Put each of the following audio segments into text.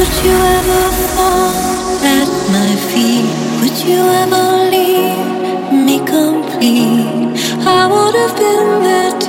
Would you ever fall at my feet? Would you ever leave me complete? I would have been there.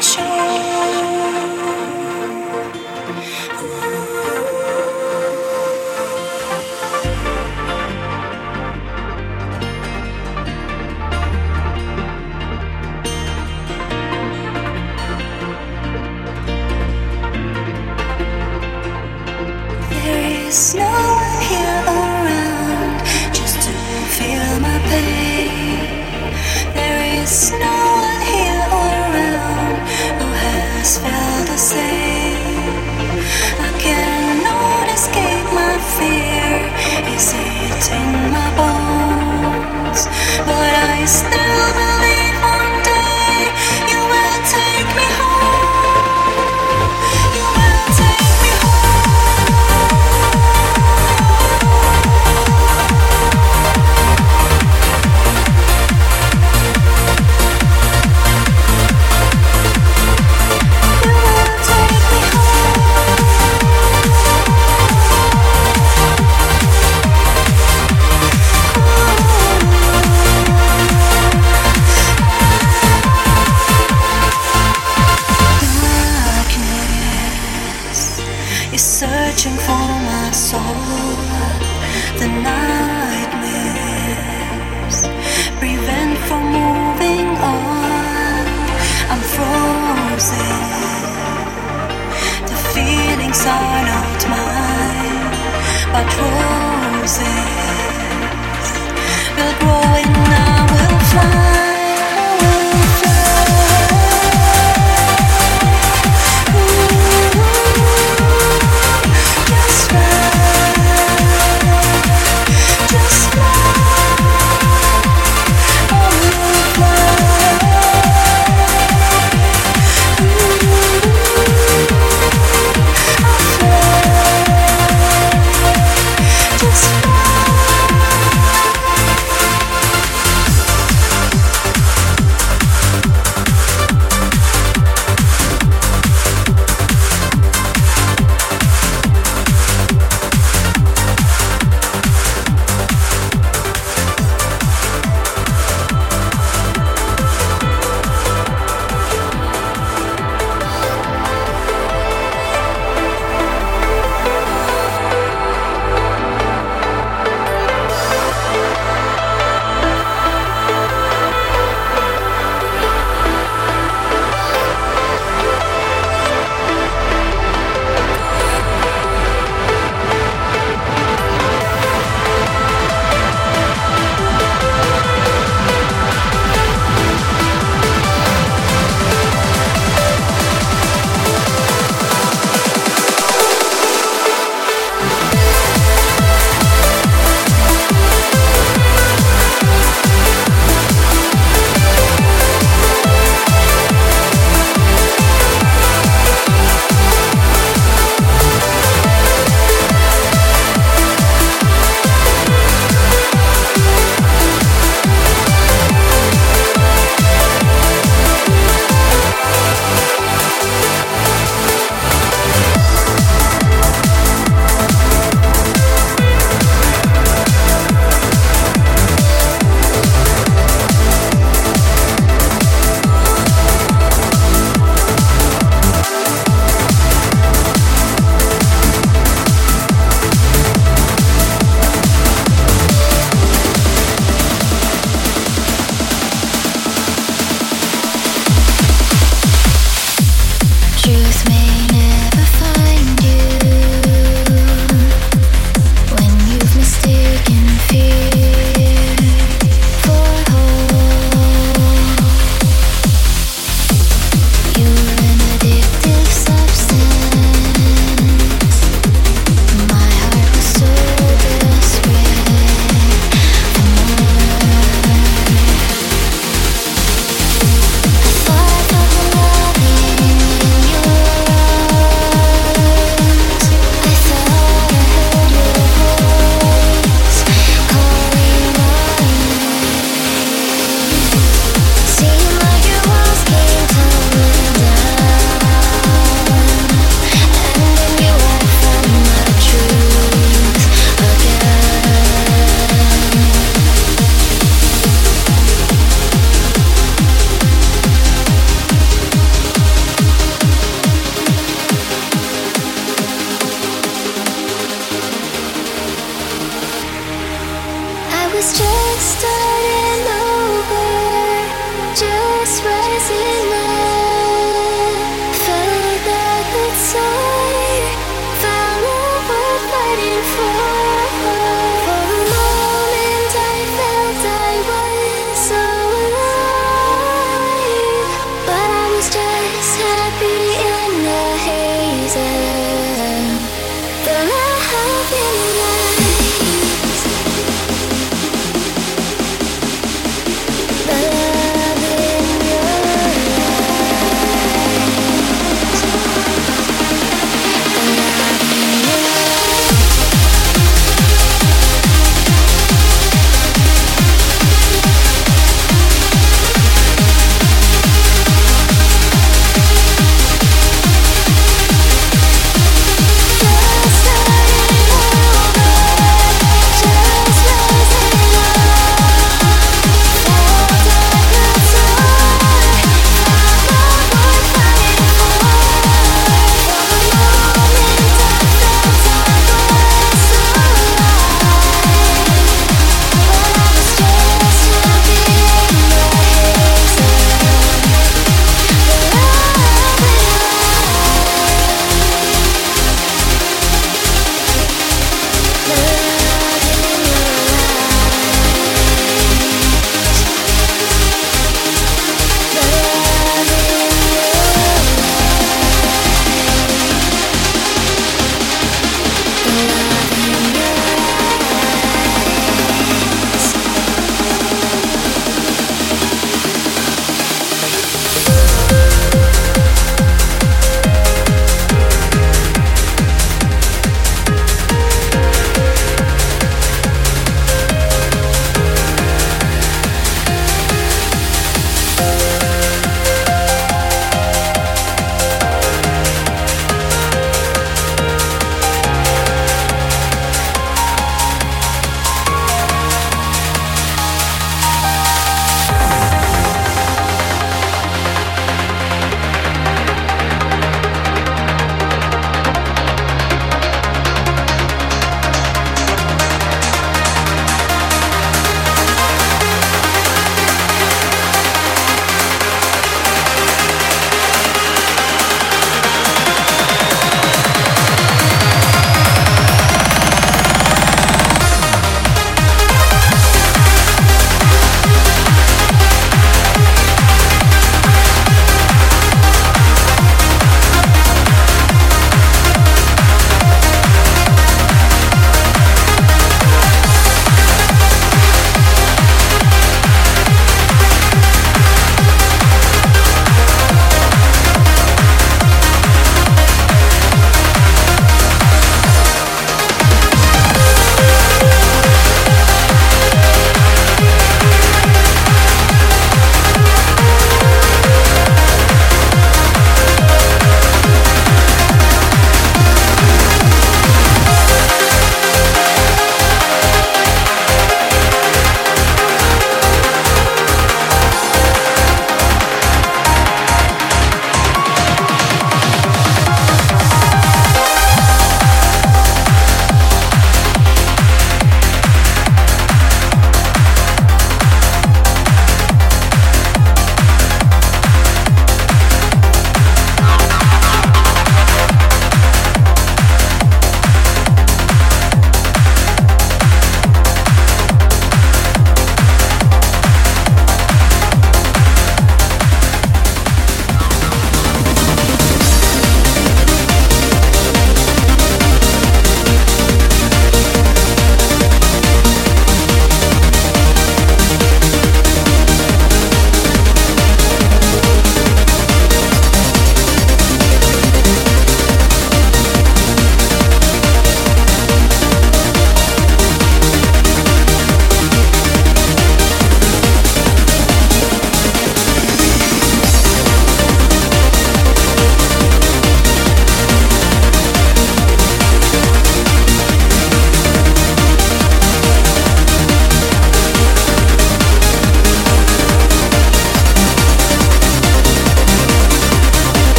星。está.